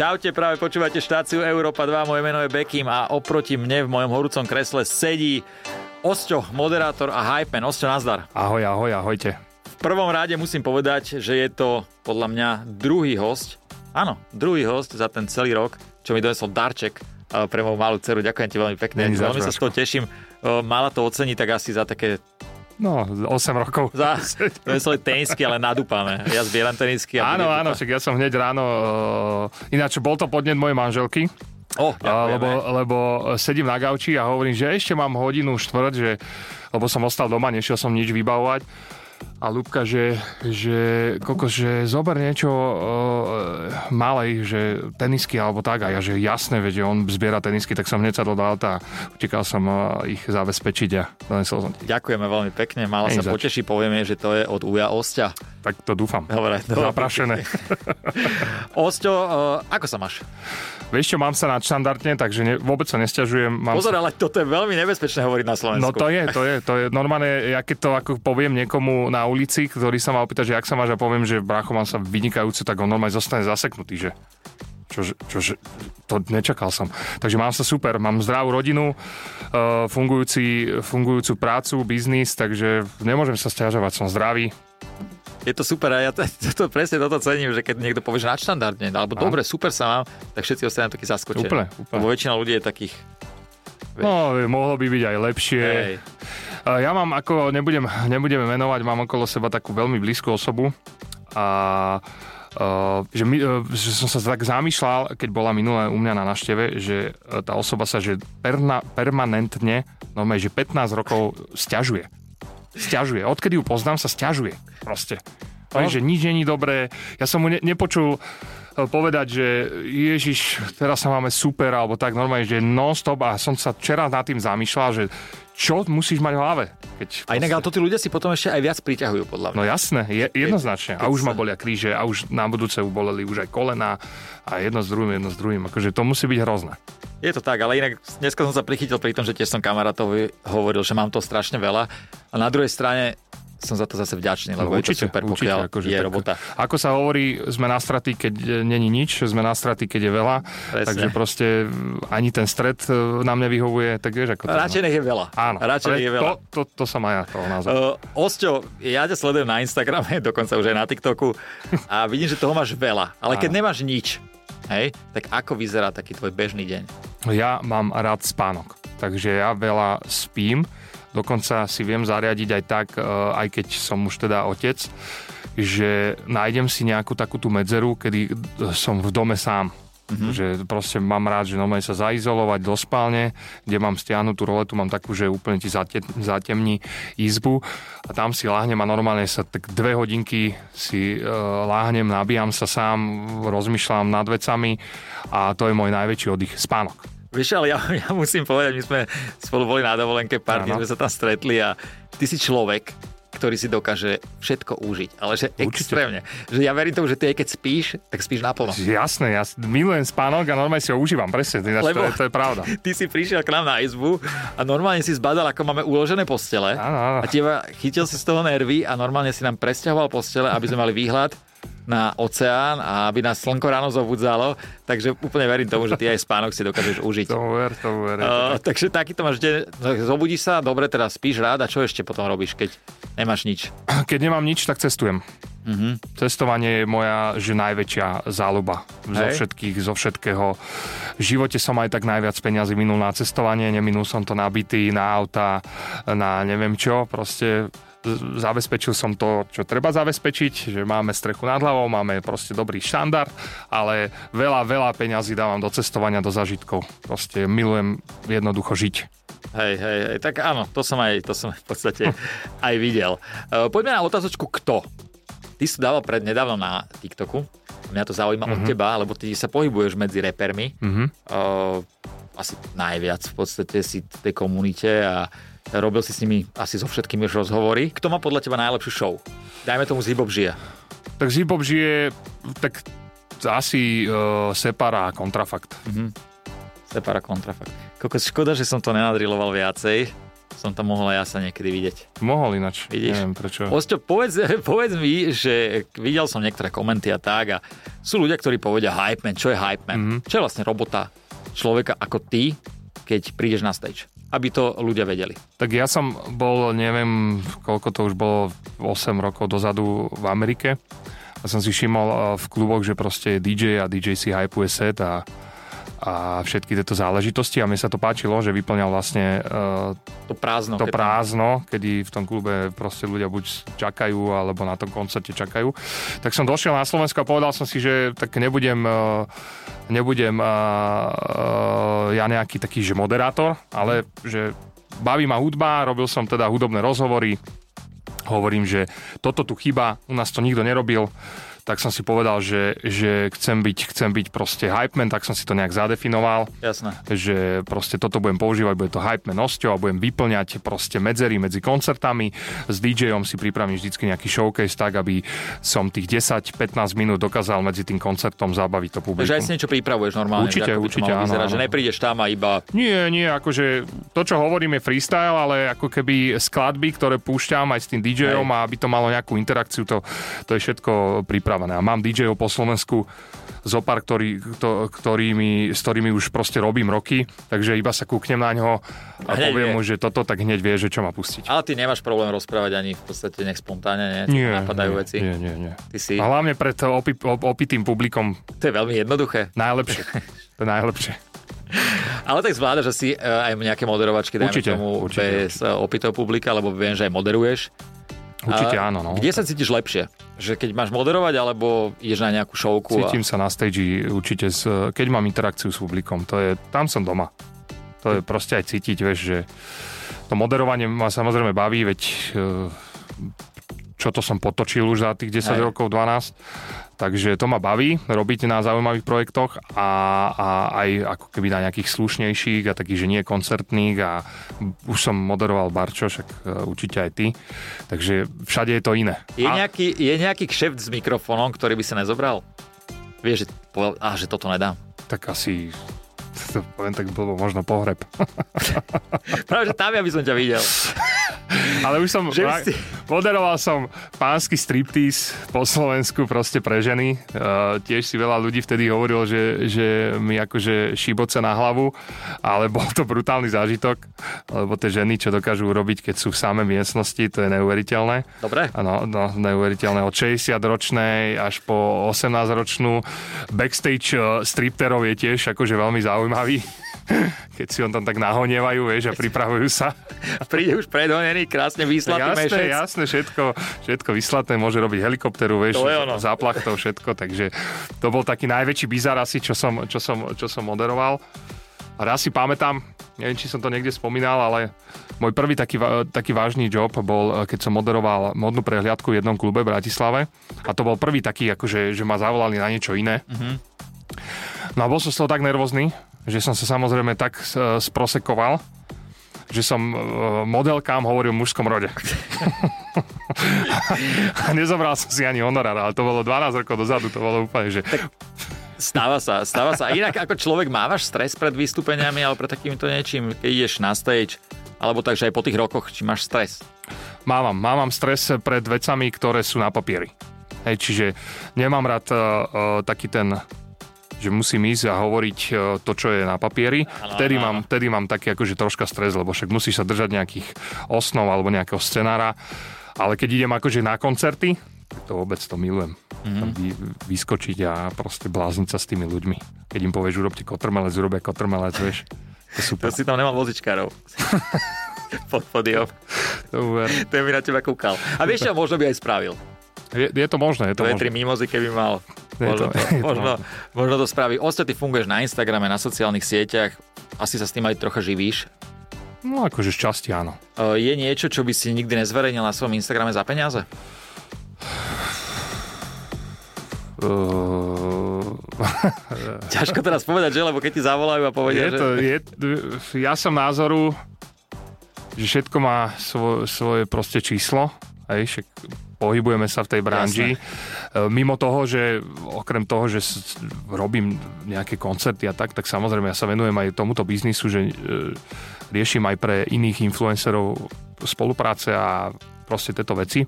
Čaute, práve počúvate štáciu Európa 2, moje meno je Bekim a oproti mne v mojom horúcom kresle sedí Osťo, moderátor a hype Osťo, nazdar. Ahoj, ahoj, ahojte. V prvom rade musím povedať, že je to podľa mňa druhý host, áno, druhý host za ten celý rok, čo mi donesol darček eh, pre moju malú dceru. Ďakujem ti veľmi pekne. Veľmi sa z toho teším. Eh, Mala to ocení tak asi za také No, 8 rokov. za, donesol tenisky, ale nadúpané. Ja zbieram tenisky. A Áno, to áno, však ja som hneď ráno... Uh, ináč bol to podnet mojej manželky, Oh, uh, lebo, ďakujeme. lebo sedím na gauči a hovorím, že ešte mám hodinu štvrť, že, lebo som ostal doma, nešiel som nič vybavovať. A Ľubka, že, že, kokos, že zober niečo uh, malej, že tenisky alebo tak. A ja, že jasné, veď on zbiera tenisky, tak som hneď sadol do auta a utekal som ich zabezpečiť a donesol som. Ďakujeme veľmi pekne. Není sa zač. poteší, povieme, že to je od Uja Osťa. Tak to dúfam. Dobre, dobre. Zaprašené. Osťo, uh, ako sa máš? Vieš čo, mám sa nadštandardne, takže ne, vôbec sa nesťažujem. Mám Pozor, sa... ale toto je veľmi nebezpečné hovoriť na Slovensku. No to je, to je, to je normálne, ja keď to ako poviem niekomu na ulici, ktorý sa ma opýta, že jak sa máš a poviem, že bracho mám sa vynikajúco, tak on normálne zostane zaseknutý, že Čože, čože, to nečakal som. Takže mám sa super, mám zdravú rodinu, fungujúci, fungujúcu prácu, biznis, takže nemôžem sa stiažovať, som zdravý. Je to super a ja to, to, to presne toto cením, že keď niekto povie, že nadštandardne, alebo dobre, super sa mám, tak všetci ostatní takí zaskočení. Úplne, úplne. Lebo väčšina ľudí je takých... No, mohlo by byť aj lepšie. Hej. Ja mám ako, nebudem, nebudeme menovať, mám okolo seba takú veľmi blízku osobu a uh, že, my, uh, že som sa tak zamýšľal, keď bola minulé u mňa na našteve, že uh, tá osoba sa že perna, permanentne, no že 15 rokov stiažuje. Stiažuje. Odkedy ju poznám, sa stiažuje. Proste. No. Že nič není dobré. Ja som mu ne, nepočul uh, povedať, že Ježiš, teraz sa máme super, alebo tak normálne, že non-stop a som sa včera nad tým zamýšľal, že čo musíš mať v hlave? Keď A inak, ale to tí ľudia si potom ešte aj viac priťahujú, podľa mňa. No jasné, je, jednoznačne. A keď už ma sa- bolia kríže a už na budúce uboleli už aj kolena a jedno s druhým, jedno s druhým. Akože to musí byť hrozné. Je to tak, ale inak dneska som sa prichytil pri tom, že tiež som kamarátovi hovoril, že mám to strašne veľa. A na druhej strane som za to zase vďačný, lebo je to super, pokiaľ akože je tak- robota. Ako sa hovorí, sme na straty, keď není nič, sme na straty, keď je veľa. Presne. Takže proste e, ani ten stred e, nám nevyhovuje, tak vieš, ako to Radšej nech je veľa. Áno, Radšej nech je veľa. To, to, to som aj ja toho názor. Uh, Osťo, ja ťa sledujem na Instagrame, dokonca už aj na TikToku a vidím, že toho máš veľa. Ale keď Áno. nemáš nič, hej, tak ako vyzerá taký tvoj bežný deň? Ja mám rád spánok, takže ja veľa spím. Dokonca si viem zariadiť aj tak, e, aj keď som už teda otec, že nájdem si nejakú takú tú medzeru, kedy som v dome sám. Mm-hmm. Že proste mám rád, že normálne sa zaizolovať do spálne, kde mám stiahnutú roletu, mám takú, že úplne ti zate, zatemní izbu a tam si láhnem a normálne sa tak dve hodinky si e, láhnem, nabíjam sa sám, rozmýšľam nad vecami a to je môj najväčší oddych, spánok. Vieš, ale ja, ja musím povedať, my sme spolu boli na dovolenke, pár dní sme sa tam stretli a ty si človek, ktorý si dokáže všetko užiť, ale že Určite. extrémne. Že ja verím tomu, že ty aj keď spíš, tak spíš naplno. Jasné, ja milujem spánok a normálne si ho užívam, presne, ináč Lebo- to, je, to je pravda. Ty si prišiel k nám na izbu a normálne si zbadal, ako máme uložené postele. Áno, áno. A teba chytil si z toho nervy a normálne si nám presťahoval postele, aby sme mali výhľad na oceán a aby nás slnko ráno zobudzalo. Takže úplne verím tomu, že ty aj spánok si dokážeš užiť. To ver, to ver. Uh, takže takýto máš deň, zobudíš sa, dobre, teraz spíš rád a čo ešte potom robíš, keď nemáš nič? Keď nemám nič, tak cestujem. Uh-huh. Cestovanie je moja že najväčšia záľuba zo všetkých, zo všetkého. V živote som aj tak najviac peňazí minul na cestovanie, neminul som to na byty, na auta, na neviem čo, proste zabezpečil som to, čo treba zabezpečiť, že máme strechu nad hlavou, máme proste dobrý štandard, ale veľa, veľa peňazí dávam do cestovania, do zažitkov. Proste milujem jednoducho žiť. Hej, hej, hej, tak áno, to som aj, to som v podstate aj videl. Uh, poďme na otázočku kto. Ty si dával pred nedávno na TikToku. Mňa to zaujíma mm-hmm. od teba, lebo ty sa pohybuješ medzi repermi. Mhm. Uh, asi najviac v podstate si v tej komunite a robil si s nimi asi so všetkými už rozhovory. Kto má podľa teba najlepšiu show? Dajme tomu z žije. Tak z hip žije tak asi uh, Separa Kontrafakt. Separa kontrafakt. Kokos, škoda, že som to nenadriloval viacej. som tam mohol aj ja sa niekedy vidieť. Mohol ináč. Vidíš? Neviem prečo. Osťo, povedz, povedz mi, že videl som niektoré komenty a tak a sú ľudia, ktorí povedia hype man. Čo je hype man? Mm-hmm. Čo je vlastne robota človeka ako ty, keď prídeš na stage? Aby to ľudia vedeli. Tak ja som bol, neviem, koľko to už bolo, 8 rokov dozadu v Amerike. A som si všimol eh, v kluboch, že proste je DJ a DJ si hypuje set a a všetky tieto záležitosti. A mne sa to páčilo, že vyplňal vlastne uh, to prázdno, to prázdno kedy v tom klube proste ľudia buď čakajú alebo na tom koncerte čakajú. Tak som došiel na Slovensko a povedal som si, že tak nebudem, uh, nebudem uh, uh, ja nejaký taký, že moderátor, ale že baví ma hudba, robil som teda hudobné rozhovory, hovorím, že toto tu chyba, u nás to nikto nerobil, tak som si povedal, že, že chcem, byť, chcem byť proste hype man, tak som si to nejak zadefinoval. Jasné. Že proste toto budem používať, bude to hype man osťou a budem vyplňať proste medzery medzi koncertami. S DJom si pripravím vždycky nejaký showcase tak, aby som tých 10-15 minút dokázal medzi tým koncertom zabaviť to publikum. Takže aj si niečo pripravuješ normálne. Určite, že určite, áno, vyzerať, áno. Že neprídeš tam a iba... Nie, nie, akože to, čo hovorím, je freestyle, ale ako keby skladby, ktoré púšťam aj s tým DJom a aby to malo nejakú interakciu, to, to je všetko pripravené. A mám DJov po Slovensku zopár, ktorý, to, ktorými, s ktorými už proste robím roky, takže iba sa kúknem na ňo a Hneď poviem vie. mu, že toto, tak hneď vie, že čo má pustiť. Ale ty nemáš problém rozprávať ani v podstate nech spontánne, nie? Nie, Napadajú nie, veci. nie, nie, nie. Ty si... A hlavne pred opi, op, opitým publikom To je veľmi jednoduché. najlepšie. to je najlepšie. Ale tak zvládaš asi e, aj nejaké moderovačky, dajme Určite, tomu, určite, bez určite. opitého publika, lebo viem, že aj moderuješ. Určite A áno. No. Kde sa cítiš lepšie? Že keď máš moderovať, alebo ideš na nejakú showku? Cítim sa na stage určite, s, keď mám interakciu s publikom, to je, tam som doma. To je proste aj cítiť, vieš, že to moderovanie ma samozrejme baví, veď e, čo to som potočil už za tých 10 Hej. rokov, 12. Takže to ma baví robiť na zaujímavých projektoch a, a aj ako keby na nejakých slušnejších a takých, že nie koncertných a už som moderoval Barčo, však e, určite aj ty. Takže všade je to iné. Je, A- nejaký, je nejaký kšeft s mikrofónom, ktorý by sa nezobral? Vieš, že, povedal, á, že toto nedám. tak asi to poviem tak blbo, možno pohreb. Práve, že tam ja by som ťa videl. Ale už som, Že si- moderoval som pánsky striptease po Slovensku proste pre ženy. Uh, tiež si veľa ľudí vtedy hovorilo, že, že mi akože šíboce na hlavu, ale bol to brutálny zážitok, lebo tie ženy, čo dokážu urobiť, keď sú v samej miestnosti, to je neuveriteľné. Dobre? Áno, no, neuveriteľné. Od 60-ročnej až po 18-ročnú. Backstage uh, stripterov je tiež akože veľmi zaujímavý. Keď si on tam tak nahonievajú, vieš, a pripravujú sa. Príde už predhonený, krásne výslatý Jasné, mešec. jasné, všetko, všetko vyslaté, môže robiť helikopteru, vieš, To je ono. záplachtou, všetko, takže to bol taký najväčší bizar asi, čo som, čo som, čo som moderoval. A raz si pamätám, neviem, či som to niekde spomínal, ale môj prvý taký, taký vážny job bol, keď som moderoval modnú prehliadku v jednom klube v Bratislave. A to bol prvý taký, akože, že ma zavolali na niečo iné. No a bol som z toho tak nervózny, že som sa samozrejme tak e, sprosekoval, že som e, modelkám hovoril v mužskom rode. a nezobral som si ani honorár, ale to bolo 12 rokov dozadu, to bolo úplne, že... Stáva sa, stáva sa. A inak ako človek mávaš stres pred vystúpeniami alebo pred takýmto niečím, keď ideš na stage, alebo takže aj po tých rokoch, či máš stres. Mávam, mávam stres pred vecami, ktoré sú na papieri. Hej, čiže nemám rád uh, taký ten že musím ísť a hovoriť uh, to, čo je na papieri. Vtedy mám, vtedy mám taký akože troška stres, lebo však musíš sa držať nejakých osnov alebo nejakého scenára. Ale keď idem akože na koncerty, to vôbec to milujem. Mm-hmm. Vy, vyskočiť a proste blázniť sa s tými ľuďmi. Keď im povieš, urobte kotrmelec, urobia kotrmelec, vieš. To je To super. si tam nemal vozičkárov. Pod podiom. Uver. Ten by na teba kúkal. A vieš čo, možno by aj spravil. Je, je to možné, je to Dve, možné. tri mimozy, keby mal. Možno to- to, je to možno, možno to spraví. Ostatne funguješ na Instagrame, na sociálnych sieťach. Asi sa s tým aj trocha živíš. No akože z časti áno. E, Je niečo, čo by si nikdy nezverejnil na svojom Instagrame za peniaze? Uh, Ťažko teraz povedať, že? Lebo keď ti zavolajú a povedia, je to, je, ja som názoru, že všetko má svo, svoje proste číslo. Hej, však pohybujeme sa v tej branži. Jasne. Mimo toho, že okrem toho, že robím nejaké koncerty a tak, tak samozrejme ja sa venujem aj tomuto biznisu, že riešim aj pre iných influencerov spolupráce a proste tieto veci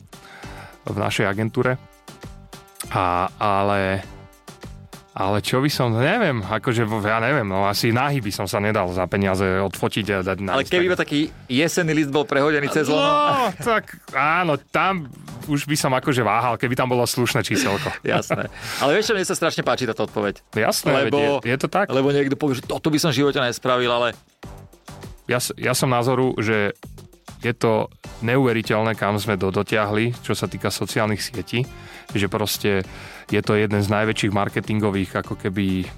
v našej agentúre. A, ale ale čo by som, neviem, akože ja neviem, no asi náhy by som sa nedal za peniaze odfotiť a dať na Ale keby iba taký jesenný list bol prehodený cez. No, tak áno, tam už by som akože váhal, keby tam bolo slušné číselko. Jasné. Ale vieš, čo mne sa strašne páči táto odpoveď. Jasné, lebo, je, je to tak. Lebo niekto povie, že toto by som v živote nespravil, ale... Ja, ja som názoru, že je to neuveriteľné, kam sme do, dotiahli, čo sa týka sociálnych sietí, že proste je to jeden z najväčších marketingových ako keby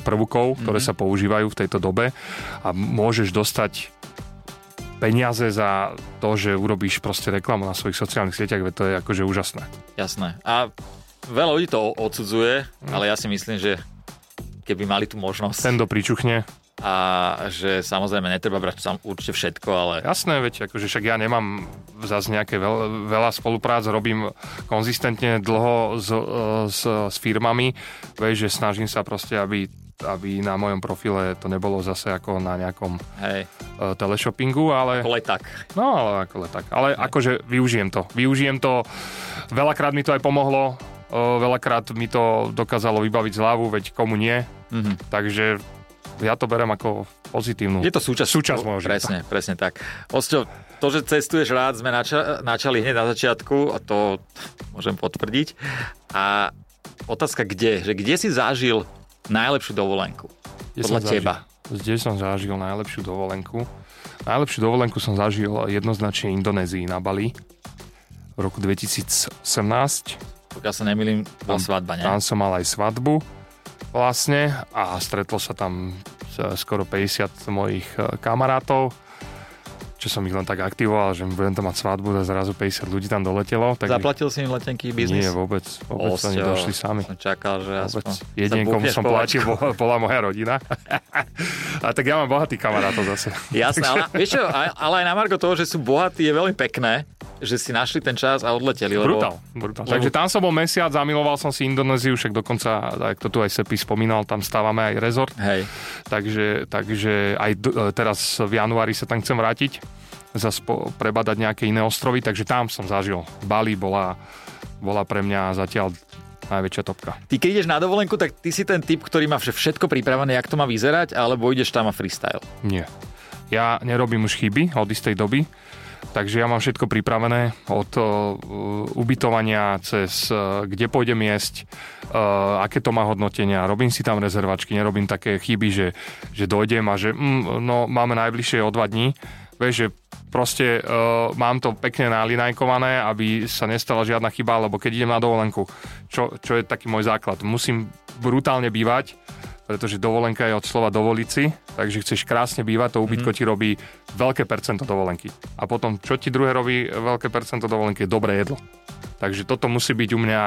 prvkov, ktoré mm-hmm. sa používajú v tejto dobe a môžeš dostať peniaze za to, že urobíš proste reklamu na svojich sociálnych sieťach, to je akože úžasné. Jasné. A veľa ľudí to odsudzuje, mm. ale ja si myslím, že keby mali tú možnosť... Ten do pričuchne a že samozrejme netreba brať sam určite všetko, ale... Jasné, veď akože však ja nemám zase nejaké veľ, veľa spoluprác, robím konzistentne dlho s, s, s firmami, vieš, že snažím sa proste, aby aby na mojom profile to nebolo zase ako na nejakom Hej. Uh, teleshoppingu, ale... Ako letak. No, ale ako letak. Ale Hej. akože využijem to. Využijem to. Veľakrát mi to aj pomohlo. Uh, veľakrát mi to dokázalo vybaviť zľavu, veď komu nie. Mm-hmm. Takže ja to berem ako pozitívnu Je to súčasť, súčasť môjho života. Presne, presne tak. Osťo, to, že cestuješ rád, sme nača- načali hneď na začiatku a to môžem potvrdiť. A otázka kde? Že kde si zažil najlepšiu dovolenku? Kde Podľa teba. Zažil, kde som zažil najlepšiu dovolenku? Najlepšiu dovolenku som zažil jednoznačne Indonézii na Bali v roku 2018. Pokiaľ sa nemýlim, bola svadba, ne? Tam som mal aj svadbu vlastne a stretlo sa tam skoro 50 mojich e, kamarátov čo som ich len tak aktivoval, že budem tam mať svadbu a zrazu 50 ľudí tam doletelo. Tak Zaplatil si im letenky biznis? Nie, vôbec. Vôbec Osťo, oni došli sami. Som čakal, že vôbec. aspoň Jedine, komu som platil, bola moja rodina. a tak ja mám bohatý kamarátov zase. Jasné, ale, vieš čo, ale aj na Margo toho, že sú bohatí, je veľmi pekné, že si našli ten čas a odleteli. Lebo... Brutál, brutál. Lebo... Takže tam som bol mesiac, zamiloval som si Indonéziu, však dokonca, ako to tu aj Sepi spomínal, tam stávame aj rezort. Hej. Takže, takže aj teraz v januári sa tam chcem vrátiť zase prebadať nejaké iné ostrovy, takže tam som zažil. Bali bola, bola pre mňa zatiaľ najväčšia topka. Ty keď ideš na dovolenku, tak ty si ten typ, ktorý má všetko pripravené, jak to má vyzerať, alebo ideš tam a freestyle? Nie. Ja nerobím už chyby od istej doby, takže ja mám všetko pripravené od uh, ubytovania cez uh, kde pôjdem jesť, uh, aké to má hodnotenia, robím si tam rezervačky, nerobím také chyby, že, že dojdem a že mm, no, máme najbližšie o dva dní, Vieš, že proste uh, mám to pekne nalinajkované, aby sa nestala žiadna chyba, lebo keď idem na dovolenku, čo, čo je taký môj základ, musím brutálne bývať, pretože dovolenka je od slova dovoliť si, takže chceš krásne bývať, to ubytko mm-hmm. ti robí veľké percento dovolenky. A potom, čo ti druhé robí veľké percento dovolenky, je dobré jedlo. Takže toto musí byť u mňa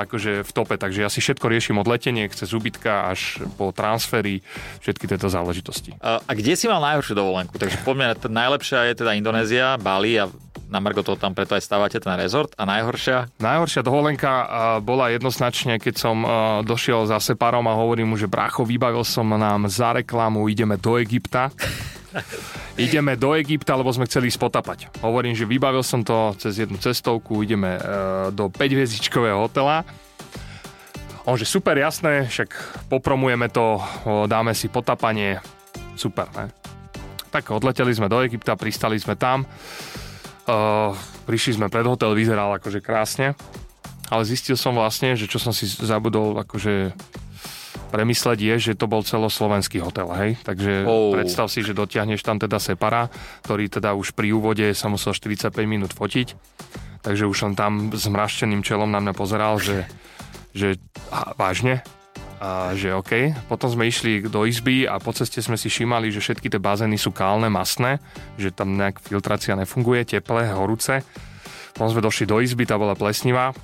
akože v tope. Takže ja si všetko riešim od leteniek cez ubytka až po transfery, všetky tieto záležitosti. A, a kde si mal najhoršiu dovolenku? Takže poďme, najlepšia je teda Indonézia, Bali a na Margo toho tam preto aj stávate ten rezort. A najhoršia? Najhoršia dovolenka bola jednoznačne, keď som došiel za Separom a hovorím mu, že brácho, vybavil som nám za reklamu, ideme do Egypta. ideme do Egypta, lebo sme chceli spotapať. Hovorím, že vybavil som to cez jednu cestovku, ideme e, do 5-hviezdičkového hotela. On, že super, jasné, však popromujeme to, dáme si potapanie, super, ne? Tak odleteli sme do Egypta, pristali sme tam. Uh, prišli sme pred hotel, vyzeral akože krásne, ale zistil som vlastne, že čo som si zabudol akože premysleť je, že to bol celoslovenský hotel, hej? Takže oh. predstav si, že dotiahneš tam teda separa, ktorý teda už pri úvode sa musel 45 minút fotiť, takže už som tam s mrašteným čelom na mňa pozeral, že, že a, vážne, a že OK. Potom sme išli do izby a po ceste sme si všímali, že všetky tie bazény sú kálne, masné, že tam nejak filtrácia nefunguje, teplé, horúce. Potom sme došli do izby, tá bola plesnivá.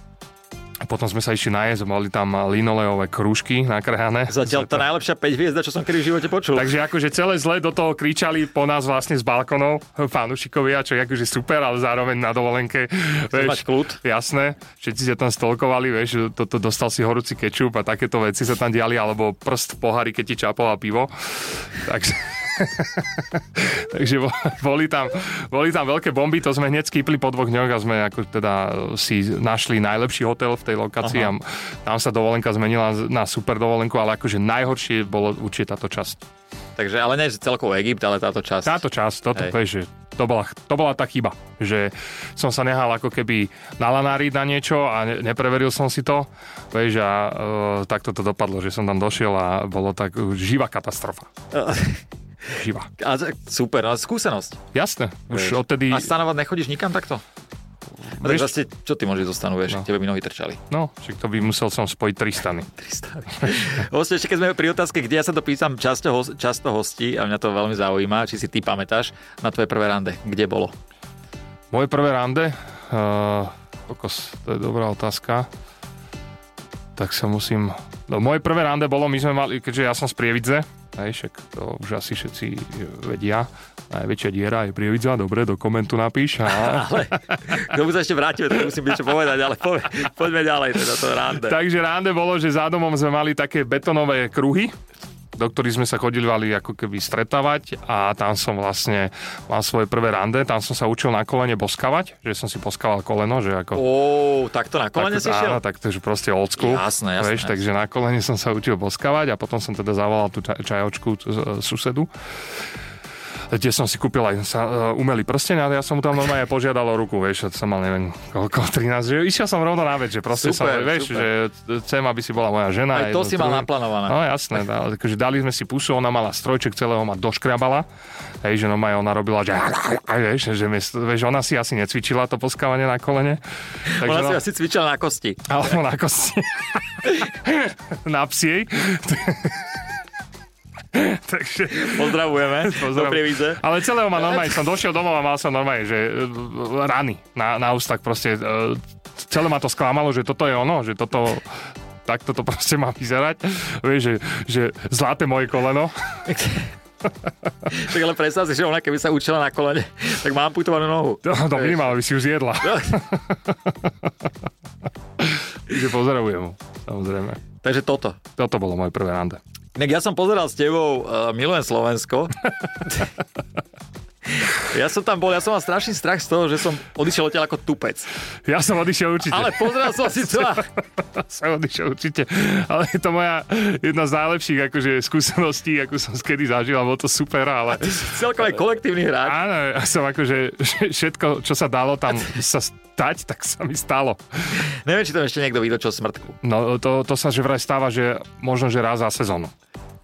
Potom sme sa išli najesť, mali tam linoleové krúžky nakrájané. Zatiaľ tá najlepšia 5 hviezda, čo som kedy v živote počul. Takže akože celé zle do toho kričali po nás vlastne z balkonov fanúšikovia, čo je akože super, ale zároveň na dovolenke. Vieš, mať kľud. Jasné, všetci sa tam stolkovali, vieš, to, to dostal si horúci kečup a takéto veci sa tam diali, alebo prst v pohári, keď ti čapoval pivo. Takže... Takže boli tam, boli tam veľké bomby, to sme hneď skýpli po dvoch dňoch a sme ako teda si našli najlepší hotel v tej lokácii Aha. a tam sa dovolenka zmenila na super dovolenku, ale akože najhoršie bolo určite táto časť. Takže, ale nie celkovo Egypt, ale táto časť. Táto časť, toto, je, že to bola, to bola tá chyba, že som sa nehal ako keby nalanáriť na niečo a ne, nepreveril som si to, vieš, a uh, takto to dopadlo, že som tam došiel a bolo tak živá katastrofa. Živá. A, super, ale skúsenosť. Jasné, už vieš. odtedy... A stanovať nechodíš nikam takto? No, tak vlastne, čo ty môžeš zostanú, vieš, no. tebe by nohy trčali. No, však to by musel som spojiť tri stany. tri stany. vlastne, ešte keď sme pri otázke, kde ja sa to pýtam často, často hostí a mňa to veľmi zaujíma, či si ty pamätáš na tvoje prvé rande, kde bolo? Moje prvé rande? Uh, kokos, to je dobrá otázka. Tak sa musím... No, moje prvé rande bolo, my sme mali, keďže ja som z Prievidze, Hej, však to už asi všetci vedia. Najväčšia diera je prievidza, dobre, do komentu napíš. A... ale k tomu sa ešte vrátime, tak musím niečo povedať, ale po, poďme ďalej, teda to rande. Takže rande bolo, že za domom sme mali také betonové kruhy, do ktorých sme sa chodili ako keby stretávať a tam som vlastne mal svoje prvé rande, tam som sa učil na kolene boskavať, že som si poskával koleno, že ako... Ó, takto na kolene takto, si šiel? Áno, tak to je proste old school. Jasné, jasné. Vieš, takže na kolene som sa učil boskavať a potom som teda zavolal tú čajočku susedu kde som si kúpil aj sa, uh, umelý prsteň a ja som mu tam normálne požiadal o ruku, vieš, som mal neviem koľko, 13, že išiel som rovno na vec, že proste super, som, vieš, super. že chcem, aby si bola moja žena. Aj to si mal naplánované. No jasné, dá, akože dali sme si pusu, ona mala strojček celého ma doškrabala, hej, že normálne ona robila, že vieš, že vieš, ona si asi necvičila to poskávanie na kolene. Takže ona no, si asi cvičila na kosti. Alebo na kosti. na psiej. Takže... Pozdravujeme. Pozdravujem. Ale celého ma normálne, som došiel domov a mal som normálne, že e, rany na, na ústach proste. E, celé ma to sklamalo, že toto je ono, že toto takto to proste má vyzerať. Vieš, že, že zlaté moje koleno. tak ale predstav si, že ona keby sa učila na kolene, tak má amputovanú nohu. No, to minimálne by si ju zjedla. Takže pozdravujem mu, samozrejme. Takže toto. Toto bolo moje prvé rande. Tak ja som pozeral s tebou uh, Milujem Slovensko. Ja som tam bol, ja som mal strašný strach z toho, že som odišiel odtiaľ ako tupec. Ja som odišiel určite. Ale pozrel som si to. som odišiel určite. Ale je to moja jedna z najlepších akože, skúseností, ako som skedy zažil, bolo to super, ale... A ty si celkom aj kolektívny hráč. Áno, ja som akože všetko, čo sa dalo tam sa stať, tak sa mi stalo. Neviem, či tam ešte niekto vytočil smrtku. No to, to sa že vraj stáva, že možno, že raz za sezónu.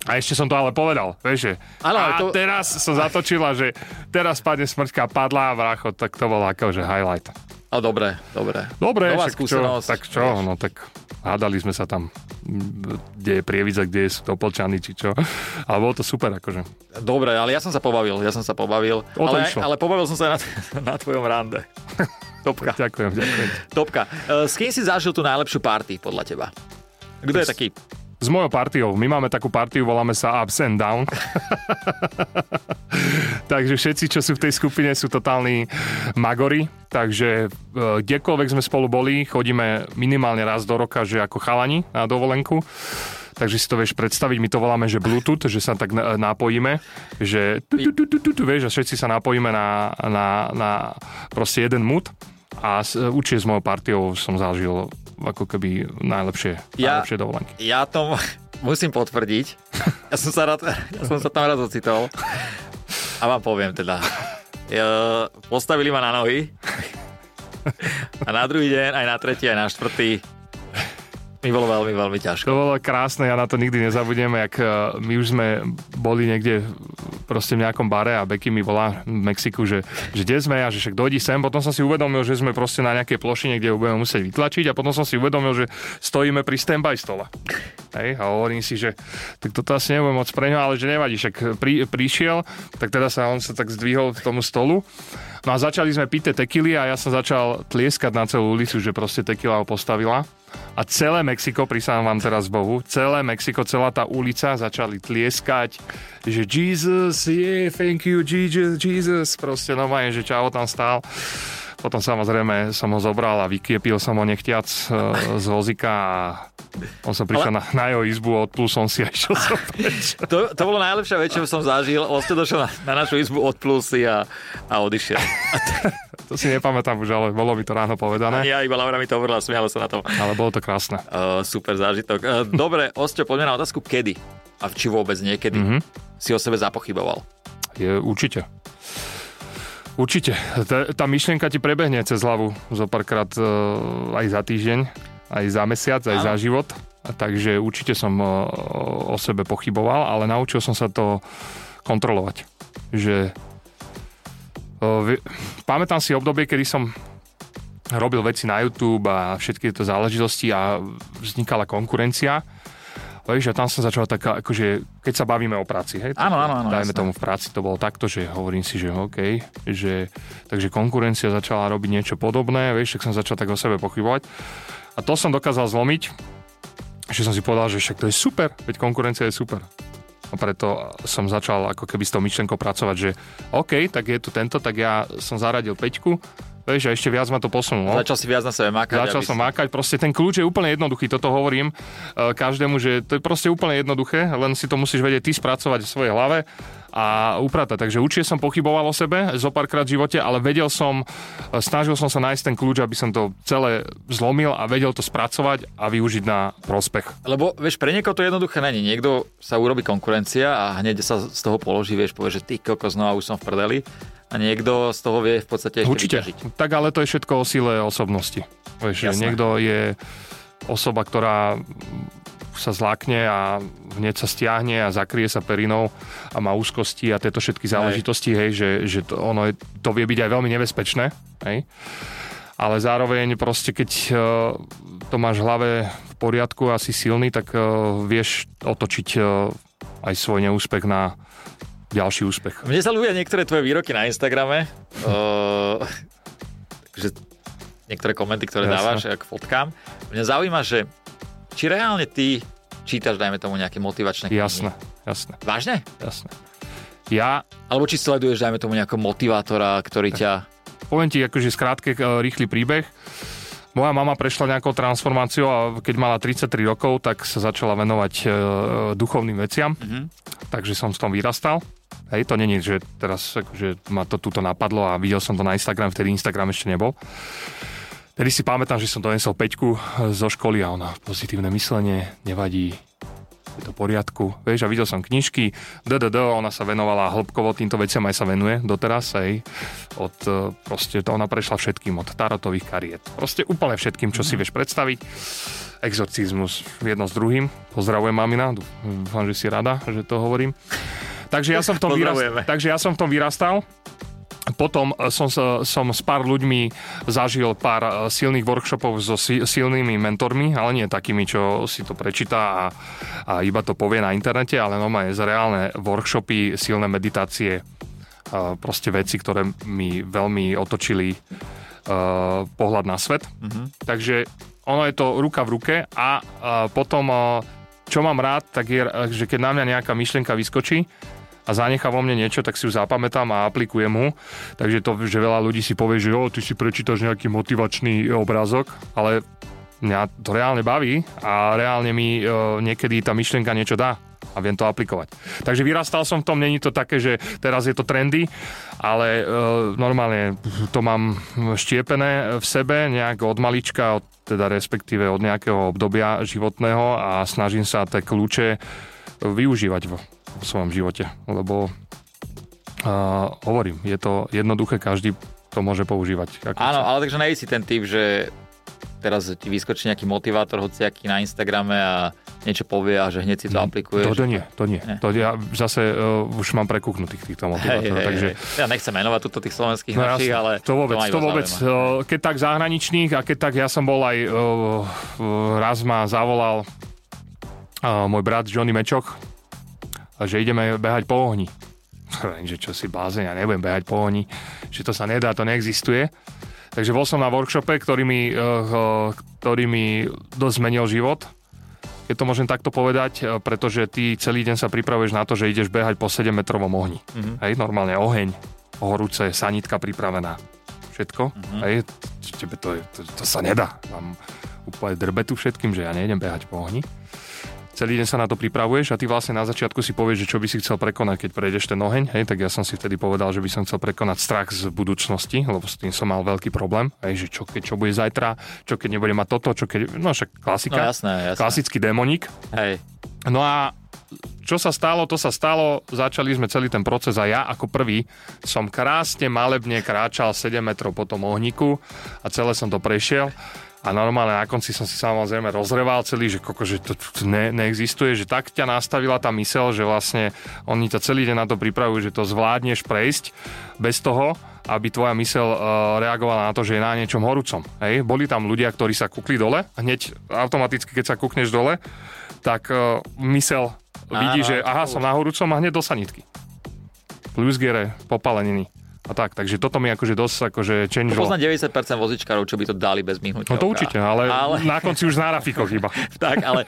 A ešte som to ale povedal, vieš, že ano, a to... teraz som zatočila, že teraz padne smrťka, padla a vracho, tak to bolo ako, že highlight. A dobre, dobre. Dobre, Nová skúsenosť. Čo, tak čo, vieš. no tak hádali sme sa tam, kde je Prievidza, kde sú Topolčany, či čo. Ale bolo to super, akože. Dobre, ale ja som sa pobavil, ja som sa pobavil. O ale, išlo. ale pobavil som sa na, na tvojom rande. Topka. ďakujem, ďakujem. Topka. E, s kým si zažil tú najlepšiu party, podľa teba? Kto je taký s mojou partiou. My máme takú partiu, voláme sa Ups and Down. takže všetci, čo sú v tej skupine, sú totálni magory. Takže e, kdekoľvek sme spolu boli, chodíme minimálne raz do roka, že ako chalani na dovolenku. Takže si to vieš predstaviť, my to voláme, že Bluetooth, že sa tak napojíme, že tu, tu, tu, tu, tu, vieš, a všetci sa napojíme na, na, na proste jeden mood a určite s mojou partiou som zažil ako keby najlepšie, ja, najlepšie dovolenky. Ja to musím potvrdiť. Ja som sa, rád, ja som sa tam raz ocitol. A vám poviem teda. Postavili ma na nohy. A na druhý deň, aj na tretí, aj na štvrtý mi bolo veľmi, veľmi ťažko. To bolo krásne, ja na to nikdy nezabudnem, jak uh, my už sme boli niekde proste v nejakom bare a Becky mi volá v Mexiku, že, že kde sme a že však dojdi sem. Potom som si uvedomil, že sme proste na nejakej plošine, kde ho budeme musieť vytlačiť a potom som si uvedomil, že stojíme pri standby stole. Hej, a hovorím si, že tak toto asi nebudem môcť pre ňo, ale že nevadí, však pri, prišiel, tak teda sa on sa tak zdvihol k tomu stolu No a začali sme piť tekily a ja som začal tlieskať na celú ulicu, že proste tekila ho postavila. A celé Mexiko, prisám vám teraz Bohu, celé Mexiko, celá tá ulica začali tlieskať, že Jesus, yeah, thank you, Jesus, Jesus. Proste normálne, že čavo tam stál. Potom samozrejme som ho zobral a vykiepil som ho nechtiac e, z vozika a on som prišiel Ale... na, na jeho izbu, odplul som si a išiel som preč. To, to bolo najlepšia vec, čo som zažil. Ste došiel na, na našu izbu, odplul si a, a odišiel. A to... to si nepamätám už, ale bolo mi to ráno povedané. Ja iba Laura mi to hovorila, smialo sa na to. Ale bolo to krásne. Uh, super zážitok. Uh, dobre, Osťo, poďme na otázku kedy. A či vôbec niekedy mm-hmm. si o sebe zapochyboval? Je, určite. Určite. Tá, myšlienka ti prebehne cez hlavu zo párkrát uh, aj za týždeň, aj za mesiac, aj Áno. za život. Takže určite som uh, o sebe pochyboval, ale naučil som sa to kontrolovať. Že vy, pamätám si obdobie, kedy som robil veci na YouTube a všetky tieto záležitosti a vznikala konkurencia Vieš, a tam som začal taká, akože, keď sa bavíme o práci, hej? Áno, áno, áno. Dajme jasné. tomu v práci, to bolo takto, že hovorím si, že OK, že, takže konkurencia začala robiť niečo podobné, vieš, tak som začal tak o sebe pochybovať. A to som dokázal zlomiť, že som si povedal, že však to je super, veď konkurencia je super. A preto som začal ako keby s tou myšlenkou pracovať, že OK, tak je tu tento, tak ja som zaradil peťku, Vieš, a ešte viac ma to posunulo. Začal si viac na sebe makať. Začal som si... makať, proste ten kľúč je úplne jednoduchý, toto hovorím uh, každému, že to je proste úplne jednoduché, len si to musíš vedieť ty spracovať v svojej hlave a upratať. Takže určite som pochyboval o sebe zo párkrát v živote, ale vedel som, e, snažil som sa nájsť ten kľúč, aby som to celé zlomil a vedel to spracovať a využiť na prospech. Lebo vieš, pre niekoho to jednoduché není. Niekto sa urobí konkurencia a hneď sa z toho položí, vieš, povie, že ty kokos, no už som v prdeli a niekto z toho vie v podstate ešte Určite. vyťažiť. Tak ale to je všetko o sile osobnosti. Vieš, niekto je osoba, ktorá sa zlákne a hneď sa stiahne a zakrie sa perinou a má úzkosti a tieto všetky záležitosti, hej, že, že to, ono je, to vie byť aj veľmi nebezpečné, hej. Ale zároveň proste, keď uh, to máš v hlave v poriadku a si silný, tak uh, vieš otočiť uh, aj svoj neúspech na ďalší úspech. Mne sa ľúbia niektoré tvoje výroky na Instagrame. Uh, takže niektoré komenty, ktoré Jasne. dávaš k fotkám. Mňa zaujíma, že či reálne ty čítaš, dajme tomu, nejaké motivačné knihy. Jasné, jasné. Vážne? Jasné. Ja... Alebo či sleduješ, dajme tomu, nejakého motivátora, ktorý tak. ťa... Poviem ti, akože skrátke, rýchly príbeh. Moja mama prešla nejakou transformáciou a keď mala 33 rokov, tak sa začala venovať e, duchovným veciam. Mm-hmm. Takže som v tom vyrastal. Hej, to není, že teraz akože ma to tuto napadlo a videl som to na Instagram, vtedy Instagram ešte nebol. Tedy si pamätám, že som donesol peťku zo školy a ona pozitívne myslenie, nevadí, je to poriadku. Vieš, a videl som knižky, DDD, ona sa venovala hĺbkovo týmto veciam, aj sa venuje doteraz, hej. Od, e, proste to ona prešla všetkým, od tarotových kariet. Proste úplne všetkým, čo si vieš predstaviť. Exorcizmus jedno s druhým. Pozdravujem mamina, dúfam, že si rada, že to hovorím. Takže ja som v tom, vyrast- takže ja som v tom vyrastal. Potom som, som s pár ľuďmi zažil pár eh, silných workshopov so silnými mentormi, ale nie takými, čo si to prečíta a, a iba to povie na internete, ale normálne z reálne workshopy, silné meditácie, proste veci, ktoré mi veľmi otočili pohľad na svet. Mm-hmm. Takže ono je to ruka v ruke a potom, čo mám rád, tak je, že keď na mňa nejaká myšlienka vyskočí, a zanechá vo mne niečo, tak si ju zapamätám a aplikujem mu. Takže to, že veľa ľudí si povie, že jo, ty si prečítaš nejaký motivačný obrázok, ale mňa to reálne baví a reálne mi e, niekedy tá myšlienka niečo dá a viem to aplikovať. Takže vyrastal som v tom, není to také, že teraz je to trendy, ale e, normálne to mám štiepené v sebe nejak od malička, od, teda respektíve od nejakého obdobia životného a snažím sa tie kľúče využívať v svojom živote, lebo uh, hovorím, je to jednoduché, každý to môže používať. Áno, ale takže nejsi ten typ, že teraz ti vyskočí nejaký motivátor hociaký na Instagrame a niečo povie a že hneď si to mm, aplikuješ. To, to nie, to nie. nie. To ja zase uh, už mám prekúknutých týchto motivátorov. Hej, takže... hej. Ja nechcem menovať túto tých slovenských no, našich, ale to vôbec, to, to vôbec. Uh, keď tak zahraničných a keď tak ja som bol aj uh, raz ma zavolal uh, môj brat Johnny Že ideme behať po ohni. že čo si blázen, ja nebudem behať po ohni, že to sa nedá, to neexistuje. Takže bol som na workshope, ktorý mi, uh, ktorý mi dosť zmenil život, keď to môžem takto povedať, pretože ty celý deň sa pripravuješ na to, že ideš behať po 7 metrovom ohni. Mm-hmm. Hej, normálne oheň, horúce, sanitka pripravená, všetko. Mm-hmm. Hej, tebe to, to, to sa nedá. Mám úplne drbetu všetkým, že ja nejdem behať po ohni celý deň sa na to pripravuješ a ty vlastne na začiatku si povieš, že čo by si chcel prekonať, keď prejdeš ten oheň, hej, tak ja som si vtedy povedal, že by som chcel prekonať strach z budúcnosti, lebo s tým som mal veľký problém, hej, že čo keď čo bude zajtra, čo keď nebude mať toto, čo keď, no však klasika, no, jasné, jasné. klasický démonik. Hej. No a čo sa stalo, to sa stalo, začali sme celý ten proces a ja ako prvý som krásne malebne kráčal 7 metrov po tom ohníku a celé som to prešiel a normálne na konci som si samozrejme rozreval celý, že, koko, že to, to ne, neexistuje, že tak ťa nastavila tá mysel, že vlastne oni ťa celý deň na to pripravujú, že to zvládneš prejsť bez toho, aby tvoja mysel uh, reagovala na to, že je na niečom horúcom. Hej? Boli tam ľudia, ktorí sa kukli dole, hneď automaticky, keď sa kukneš dole, tak uh, mysel vidí, že aha, som na horúcom a hneď do sanitky. Plus gere, a tak. Takže toto mi akože dosť akože change. Poznám 90% vozičkárov, čo by to dali bez myhnutia. No to určite, ale, ale... na konci už na rafikoch iba. tak, ale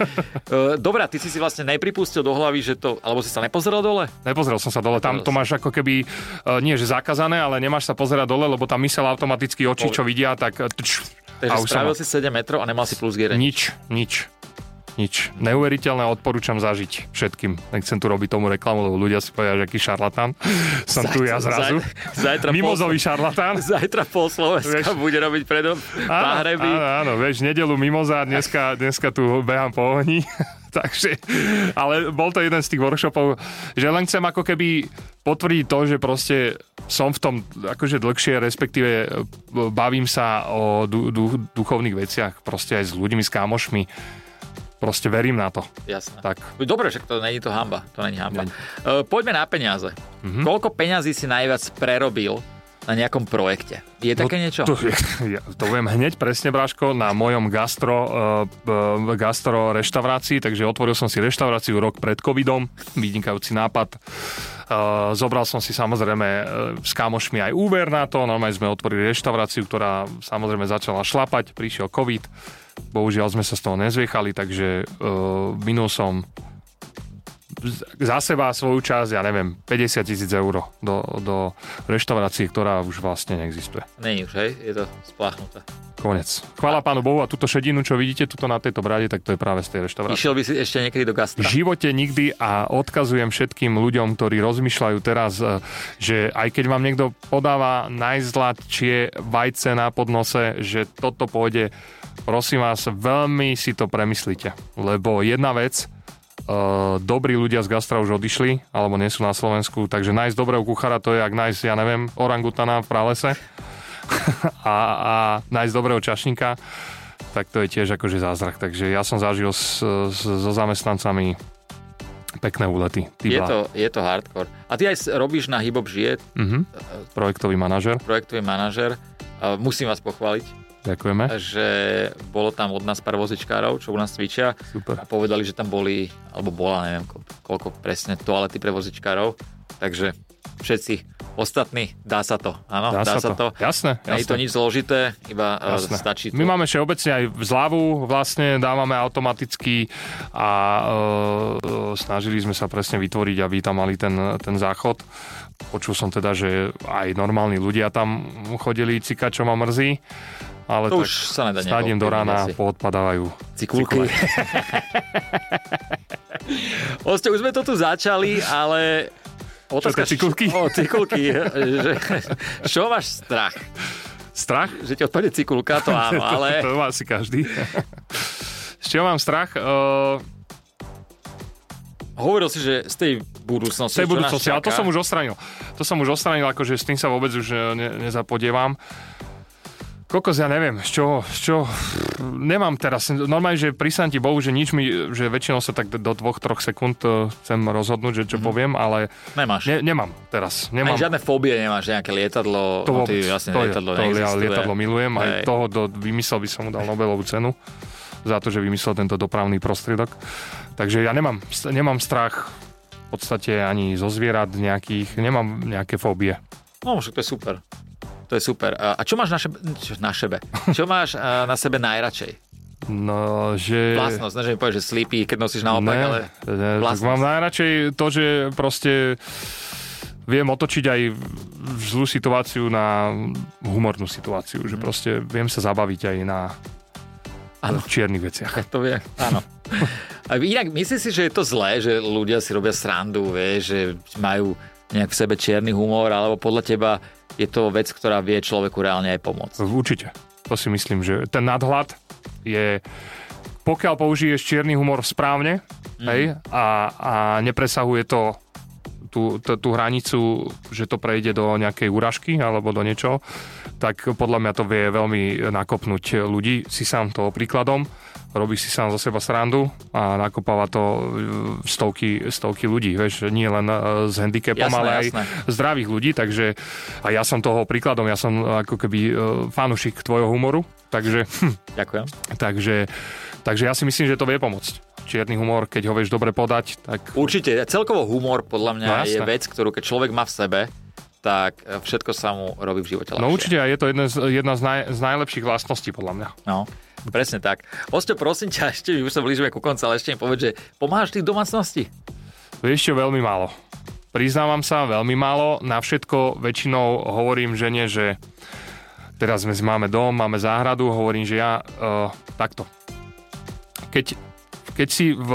uh, dobrá, ty si si vlastne nepripustil do hlavy, že to, alebo si sa nepozrel dole? Nepozrel som sa dole, tam to máš ako keby, uh, nie že zakázané, ale nemáš sa pozerať dole, lebo tam mysel automaticky oči, čo vidia, tak... Tč, Takže spravil si 7 metrov a nemal si plus gear. Nič, nič nič. Neuveriteľné odporúčam zažiť všetkým. Nechcem tu robiť tomu reklamu, lebo ľudia si povedia, že aký šarlatán. Som tu ja zrazu. Zajtra Mimozový pol, šarlatán. Zajtra pol Slovenska vieš, bude robiť predom áno, áno, áno, vieš, nedelu mimoza, dneska, dneska tu behám po ohni. Takže, ale bol to jeden z tých workshopov, že len chcem ako keby potvrdiť to, že proste som v tom akože dlhšie, respektíve e, bavím sa o du, du, duchovných veciach, proste aj s ľuďmi, s kámošmi Proste verím na to. Jasné. Tak. Dobre, že to není to hamba. To není hamba. Uh, poďme na peniaze. Mm-hmm. Koľko peňazí si najviac prerobil na nejakom projekte. Je také no, niečo? To, ja, to viem hneď presne, Bráško, na mojom gastro, uh, gastro reštaurácii, takže otvoril som si reštauráciu rok pred covidom, vynikajúci nápad. Uh, zobral som si samozrejme uh, s kamošmi aj Uber na to, normálne sme otvorili reštauráciu, ktorá samozrejme začala šlapať, prišiel covid, Bohužiaľ sme sa z toho nezviechali, takže uh, minul som za seba svoju časť, ja neviem, 50 tisíc eur do, do reštaurácie, ktorá už vlastne neexistuje. Není už, hej? Je to spláchnuté. Konec. Chvála pánu Bohu a túto šedinu, čo vidíte tuto na tejto brade, tak to je práve z tej reštaurácie. Išiel by si ešte niekedy do gastra? V živote nikdy a odkazujem všetkým ľuďom, ktorí rozmýšľajú teraz, e, že aj keď vám niekto podáva najzladšie vajce na podnose, že toto pôjde prosím vás, veľmi si to premyslíte. Lebo jedna vec, Uh, dobrí ľudia z gastra už odišli, alebo nie sú na Slovensku, takže nájsť dobrého kuchára to je, ak nájsť, ja neviem, orangutana v pralese a, a nájsť dobrého čašníka, tak to je tiež akože zázrak. Takže ja som zažil s, s, so zamestnancami pekné úlety. Je to, je to hardcore. A ty aj robíš na Hibop Žije? Uh-huh. Projektový manažer. Projektový manažer. Uh, musím vás pochváliť Ďakujeme. Že bolo tam od nás pár vozičkárov, čo u nás cvičia. Super. A povedali, že tam boli, alebo bola, neviem koľko presne, toalety pre vozičkárov. Takže všetci ostatní, dá sa to. Áno, dá, dá sa, to. to. Jasné, jasné. Nie je to nič zložité, iba e, jasné. stačí to. My máme všeobecne aj zľavu, vlastne dávame automaticky a e, snažili sme sa presne vytvoriť, aby tam mali ten, ten záchod. Počul som teda, že aj normálni ľudia tam chodili cikať, čo ma mrzí ale to už sa nedá stádiem do rána, asi. poodpadávajú cikulky. Oste, už sme to tu začali, ale Otázka, čo cikulky? O, cikulky. že, čo máš strach? Strach? Že ti odpadne cikulka, to áno, ale... to, to má asi každý. Z čoho mám strach? Uh... Hovoril si, že z tej budúcnosti. Z tej budúcnosti, ale to som už ostranil. To som už ostranil, akože s tým sa vôbec už ne, nezapodievam. Kokos, ja neviem, z čoho, z čoho, nemám teraz, normálne, že prísam ti Bohu, že nič mi, že väčšinou sa tak do dvoch, troch sekúnd e, chcem rozhodnúť, že čo mm-hmm. poviem, ale... Nemáš. Ne, nemám teraz. Nemám. Aj žiadne fóbie nemáš, nejaké lietadlo, to, ty vlastne to, lietadlo to, ja lietadlo milujem, Hej. aj toho do, vymyslel by som mu dal Nobelovú cenu za to, že vymyslel tento dopravný prostriedok. Takže ja nemám, nemám strach podstate ani zo zvierat nejakých, nemám nejaké fóbie. No, však to je super. To je super. A čo máš na, šebe, čo, na šebe? Čo máš na sebe najradšej? No, že... Vlastnosť, ne, že mi povieš, že sleepy, keď nosíš naopak, ne, ale ne, tak mám najradšej to, že proste viem otočiť aj zlú situáciu na humornú situáciu, Mhm. že proste viem sa zabaviť aj na Áno. čiernych veciach. To vie, áno. A inak, myslíš si, že je to zlé, že ľudia si robia srandu, vieš, že majú nejak v sebe čierny humor, alebo podľa teba je to vec, ktorá vie človeku reálne aj pomôcť? Určite. To si myslím, že ten nadhľad je pokiaľ použiješ čierny humor správne Mhm. hej, a, a nepresahuje to tú, tú, tú hranicu, že to prejde do nejakej úražky alebo do niečo, tak podľa mňa to vie veľmi nakopnúť ľudí. Si sám toho príkladom, robí si sám zo seba srandu a nakopáva to e, stovky, stovky ľudí, vieš, nie len e, s handicapom, Jasné, ale aj jasné. zdravých ľudí, takže a ja som toho príkladom, ja som ako keby e, fanúšik tvojho humoru, takže, Ďakujem. takže, takže ja si myslím, že to vie pomôcť. Čierny humor, keď ho vieš dobre podať, tak Určite. Celkovo humor podľa mňa No, je vec, ktorú keď človek má v sebe, tak všetko sa mu robí v živote ľahšie. no určite a je to jedna z, jedna z, naj, z najlepších vlastností podľa mňa. No, presne tak. Osto, prosím ťa, ešte už sa blížime ku koncu, ale ešte mi povedz, že pomáhaš ty v domácnosti? Vieš čo, veľmi málo. Priznávam sa, veľmi málo. Na všetko väčšinou hovorím žene, že teraz sme, máme dom, máme záhradu, hovorím, že ja uh, takto. Keď, keď si v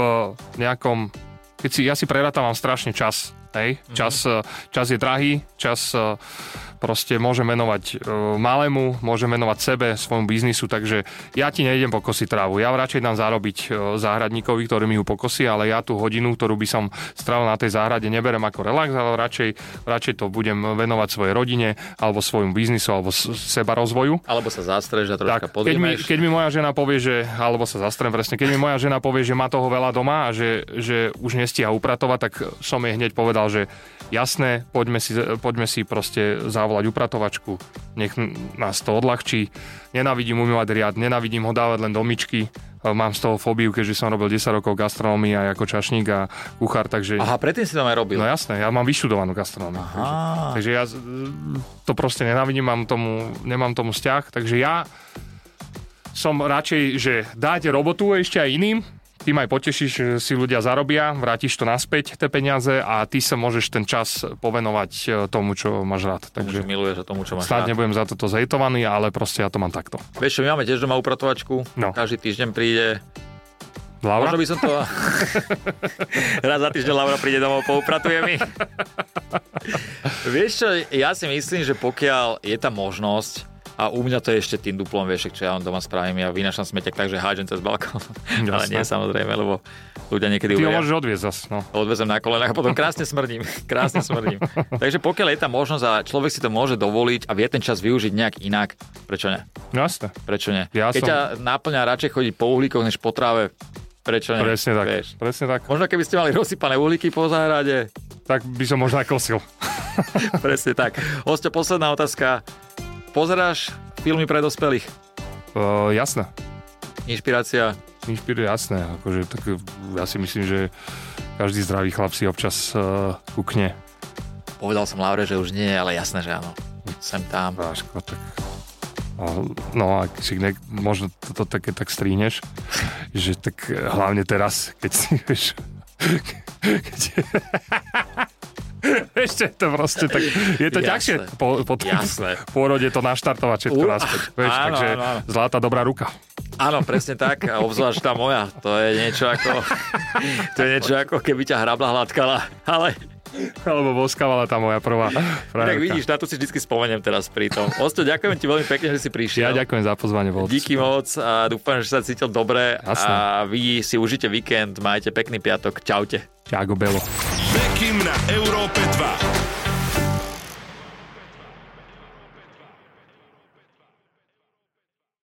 nejakom... Keď si, ja si prerátavam strašne čas. Hej? Čas, eh, čas je drahý, čas eh, proste môže menovať e, malému, môže menovať sebe, svojmu biznisu, takže ja ti nejdem pokosiť trávu. Ja radšej dám zarobiť e, záhradníkovi, ktorý mi ju pokosí, ale ja tú hodinu, ktorú by som strávil na tej záhrade, neberem ako relax, ale radšej, radšej to budem venovať svojej rodine, alebo svojmu biznisu, alebo seba rozvoju. Alebo sa zastreš a troška Tak, keď mi, keď mi moja žena povie, že, alebo sa zastrem presne, keď mi moja žena povie, že má toho veľa doma a že, že už nestíha upratovať, tak som jej hneď povedal, že jasné, poďme si, poďme si proste zavolať upratovačku, nech nás to odľahčí. Nenávidím umývať riad, nenávidím ho dávať len do myčky, mám z toho fóbiu, keďže som robil 10 rokov gastronómii aj ako čašník a kuchár, takže... Aha, predtým si to aj robil. No jasné, ja mám vyštudovanú gastronómiu. Takže, Aha. takže ja to proste nenávidím, mám tomu, nemám tomu vzťah, takže ja som radšej, že dáte robotu ešte aj iným, tým aj potešíš, že si ľudia zarobia, vrátiš to naspäť, tie peniaze a ty sa môžeš ten čas povenovať e, tomu, čo máš rád. Tomu, Takže miluješ a tomu, čo máš rád. nebudem za toto zhejtovaný, ale proste ja to mám takto. Vieš čo, my máme tiež doma upratovačku. No. Každý týždeň príde. Laura? Možno by som to... Raz za týždeň Laura príde domov, poupratuje mi. Vieš čo, ja si myslím, že pokiaľ je tá možnosť, a u mňa to je ešte tým duplom, vieš, čo ja vám doma spravím, ja vynášam smeťak tak, že hádžem cez balkón. Ale nie samozrejme, lebo ľudia niekedy Ty ho uveria. môžeš odviezť zas, no. odvezem na kolenách a potom krásne smrdím. Krásne smrdím. Takže pokiaľ je tá možnosť a človek si to môže dovoliť a vie ten čas využiť nejak inak, prečo nie? No Jasné. Prečo nie? Ja Keď som- ťa náplňa radšej chodiť po uhlíkoch než po tráve, prečo nie? Presne tak. Vieš. Presne tak. Možno keby ste mali rozsypané uhlíky po záhrade. Tak by som možno aj kosil. Presne tak. Osťo, posledná otázka. Pozeráš filmy pre dospelých? Uh, jasné. Inšpirácia? Inšpiruje, jasné. Akože, tak, ja si myslím, že každý zdravý chlap si občas uh, kukne. Povedal som Laure, že už nie, ale jasné, že áno. Sem tam. Váško, tak... No a si ne, možno toto také tak strihneš, že tak eh, hlavne teraz, keď si, vieš, keď, ešte to proste tak, je to Jasné. ťažšie po, po tom Jasné. pôrode to naštartovať všetko U- naspäť, vieš, áno, takže áno, áno. zlatá dobrá ruka. Áno, presne tak. A obzvlášť tá moja. To je niečo ako... To je niečo ako keby ťa hrabla hladkala. Ale Alebo boskávala tá moja prvá tak frajerka. vidíš, na to si vždy spomeniem teraz pri tom. Osto, ďakujem ti veľmi pekne, že si Ja prišiel. ďakujem za pozvanie. to Díky moc a dúfam, že sa cítil dobre Jasné. a vy si užite víkend, majte pekný piatok, čaute. Ťago Belo. Bekim na Európe 2.